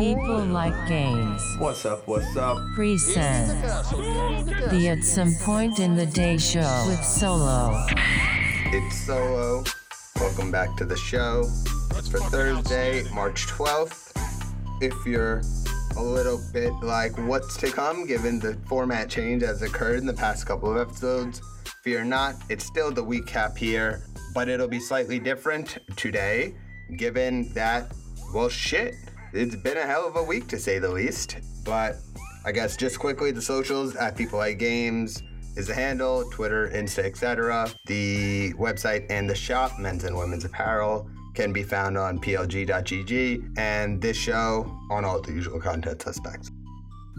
People oh. like games. What's up? What's up? Present the At Some Point in the Day show with Solo. It's Solo. Welcome back to the show. It's for Thursday, March 12th. If you're a little bit like what's to come, given the format change has occurred in the past couple of episodes, fear not, it's still the week cap here, but it'll be slightly different today, given that, well, shit, it's been a hell of a week to say the least. But I guess just quickly, the socials at People Like Games is the handle, Twitter, Insta, etc. The website and the shop, men's and women's apparel, can be found on plg.gg, and this show on all the usual content suspects.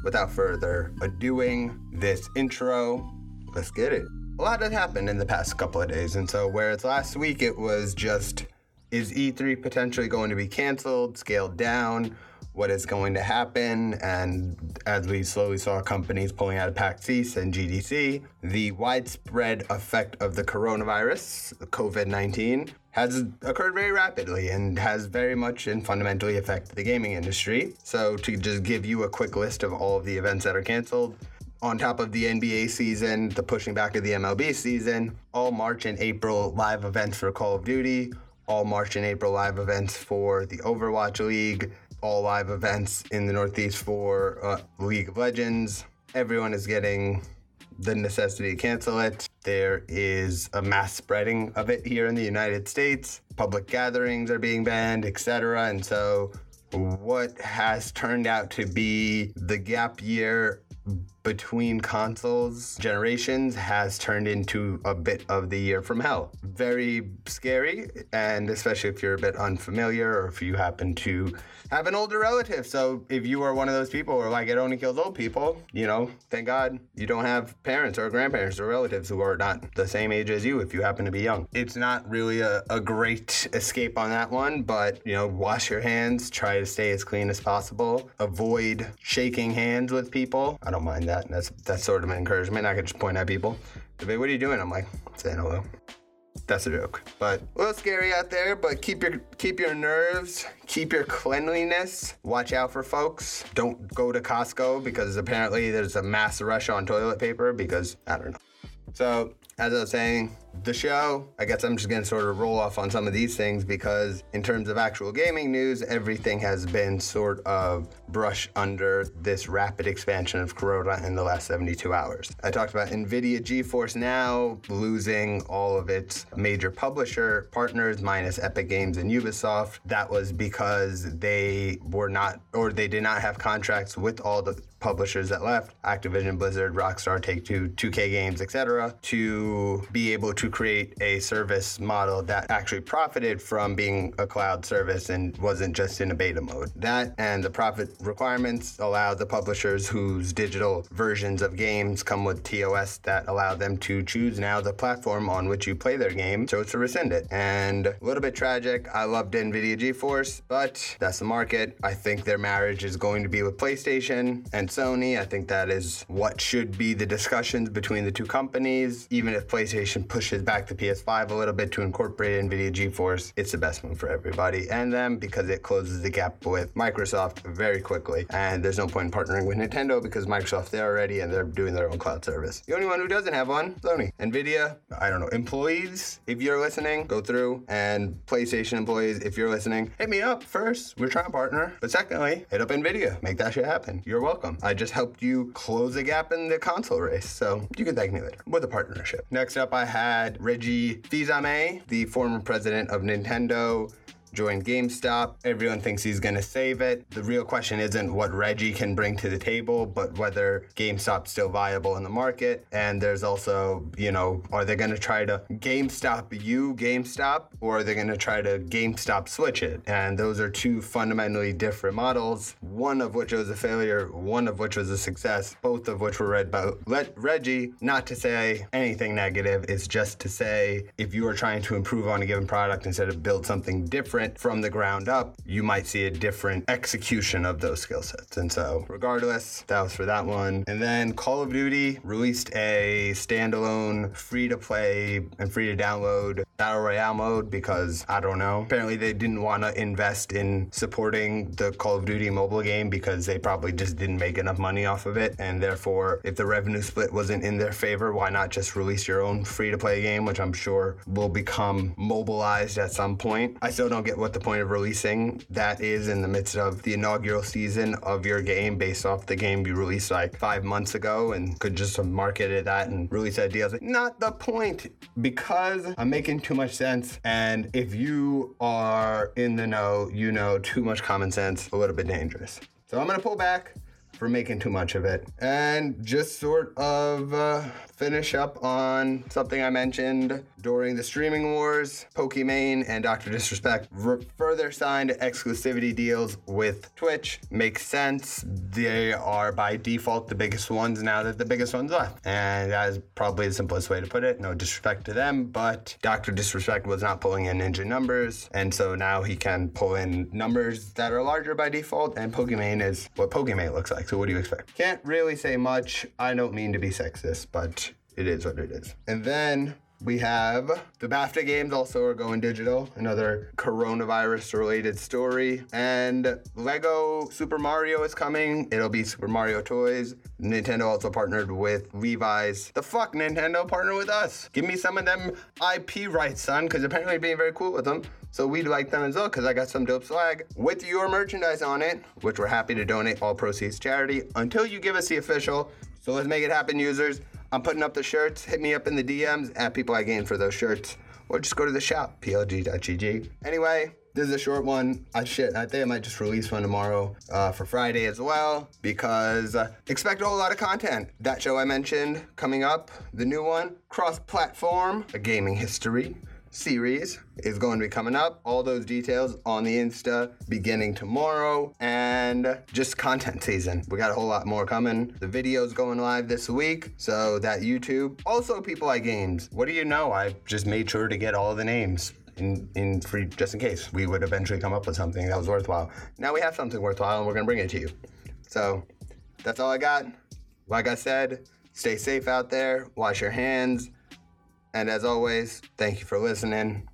Without further adoing this intro, let's get it. A lot has happened in the past couple of days, and so whereas last week it was just is E3 potentially going to be canceled, scaled down? What is going to happen? And as we slowly saw companies pulling out of PAX East and GDC, the widespread effect of the coronavirus, COVID 19, has occurred very rapidly and has very much and fundamentally affected the gaming industry. So, to just give you a quick list of all of the events that are canceled, on top of the NBA season, the pushing back of the MLB season, all March and April live events for Call of Duty, all March and April live events for the Overwatch League, all live events in the Northeast for uh, League of Legends. Everyone is getting the necessity to cancel it. There is a mass spreading of it here in the United States. Public gatherings are being banned, etc. And so, what has turned out to be the gap year between consoles generations has turned into a bit of the year from hell. Very scary, and especially if you're a bit unfamiliar or if you happen to have an older relative. So if you are one of those people are like, it only kills old people, you know, thank God you don't have parents or grandparents or relatives who are not the same age as you if you happen to be young. It's not really a, a great escape on that one, but, you know, wash your hands, try to stay as clean as possible, avoid shaking hands with people. I don't mind that. That's that's sort of an encouragement. I could just point at people. They, what are you doing? I'm like, saying hello. That's a joke. But a little scary out there, but keep your keep your nerves, keep your cleanliness. Watch out for folks. Don't go to Costco because apparently there's a mass rush on toilet paper because I don't know. So, as I was saying, the show, I guess I'm just going to sort of roll off on some of these things because, in terms of actual gaming news, everything has been sort of brushed under this rapid expansion of Corona in the last 72 hours. I talked about NVIDIA GeForce Now losing all of its major publisher partners, minus Epic Games and Ubisoft. That was because they were not, or they did not have contracts with all the publishers that left Activision, Blizzard, Rockstar, Take Two, 2K Games, etc., to be able to create a service model that actually profited from being a cloud service and wasn't just in a beta mode. That and the profit requirements allow the publishers whose digital versions of games come with TOS that allow them to choose now the platform on which you play their game, so it's to rescind it. And a little bit tragic. I loved NVIDIA GeForce, but that's the market. I think their marriage is going to be with PlayStation and Sony. I think that is what should be the discussions between the two companies. Even if PlayStation pushes back the PS5 a little bit to incorporate NVIDIA GeForce, it's the best move for everybody and them because it closes the gap with Microsoft very quickly. And there's no point in partnering with Nintendo because Microsoft they're already and they're doing their own cloud service. The only one who doesn't have one, Sony. NVIDIA, I don't know, employees, if you're listening, go through and PlayStation employees, if you're listening, hit me up first. We're trying to partner. But secondly, hit up NVIDIA. Make that shit happen. You're welcome. I just helped you close the gap in the console race. So you can thank me later with a partnership. Next up, I had Reggie Fils-Aimé, the former president of Nintendo joined GameStop. Everyone thinks he's going to save it. The real question isn't what Reggie can bring to the table, but whether GameStop's still viable in the market. And there's also, you know, are they going to try to GameStop you, GameStop, or are they going to try to GameStop switch it? And those are two fundamentally different models, one of which was a failure, one of which was a success, both of which were read by Let Reggie. Not to say anything negative, it's just to say if you are trying to improve on a given product instead of build something different from the ground up, you might see a different execution of those skill sets. And so, regardless, that was for that one. And then Call of Duty released a standalone free to play and free to download Battle Royale mode because I don't know. Apparently, they didn't want to invest in supporting the Call of Duty mobile game because they probably just didn't make enough money off of it. And therefore, if the revenue split wasn't in their favor, why not just release your own free to play game, which I'm sure will become mobilized at some point? I still don't get what the point of releasing that is in the midst of the inaugural season of your game based off the game you released like five months ago and could just have marketed that and release ideas. Not the point because I'm making too much sense. And if you are in the know, you know too much common sense, a little bit dangerous. So I'm gonna pull back for making too much of it. And just sort of uh, finish up on something I mentioned during the streaming wars. Pokimane and Dr. Disrespect r- further signed exclusivity deals with Twitch. Makes sense. They are by default the biggest ones now that the biggest ones left. And that is probably the simplest way to put it. No disrespect to them, but Dr. Disrespect was not pulling in Ninja numbers. And so now he can pull in numbers that are larger by default. And Pokimane is what Pokimane looks like. So what do you expect? Can't really say much. I don't mean to be sexist, but it is what it is. And then we have the BAFTA games also are going digital, another coronavirus related story. And Lego Super Mario is coming. It'll be Super Mario Toys. Nintendo also partnered with Levi's. The fuck, Nintendo partner with us? Give me some of them IP rights, son, because apparently being very cool with them. So we'd like them as well because I got some dope swag with your merchandise on it, which we're happy to donate all proceeds charity until you give us the official. So let's make it happen, users. I'm putting up the shirts. Hit me up in the DMs at People I Gain for those shirts. Or just go to the shop, plg.gg. Anyway, this is a short one. I shit, I think I might just release one tomorrow uh, for Friday as well because uh, expect a whole lot of content. That show I mentioned coming up, the new one, cross-platform, a gaming history series is going to be coming up. All those details on the Insta beginning tomorrow and just content season. We got a whole lot more coming. The video's going live this week, so that YouTube. Also, people like games. What do you know? I just made sure to get all the names. In, in free just in case we would eventually come up with something that was worthwhile. Now we have something worthwhile and we're gonna bring it to you. So that's all I got. Like I said, stay safe out there, wash your hands, and as always, thank you for listening.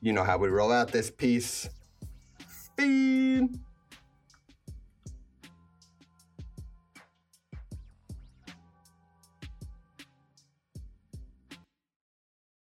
You know how we roll out this piece. Feed.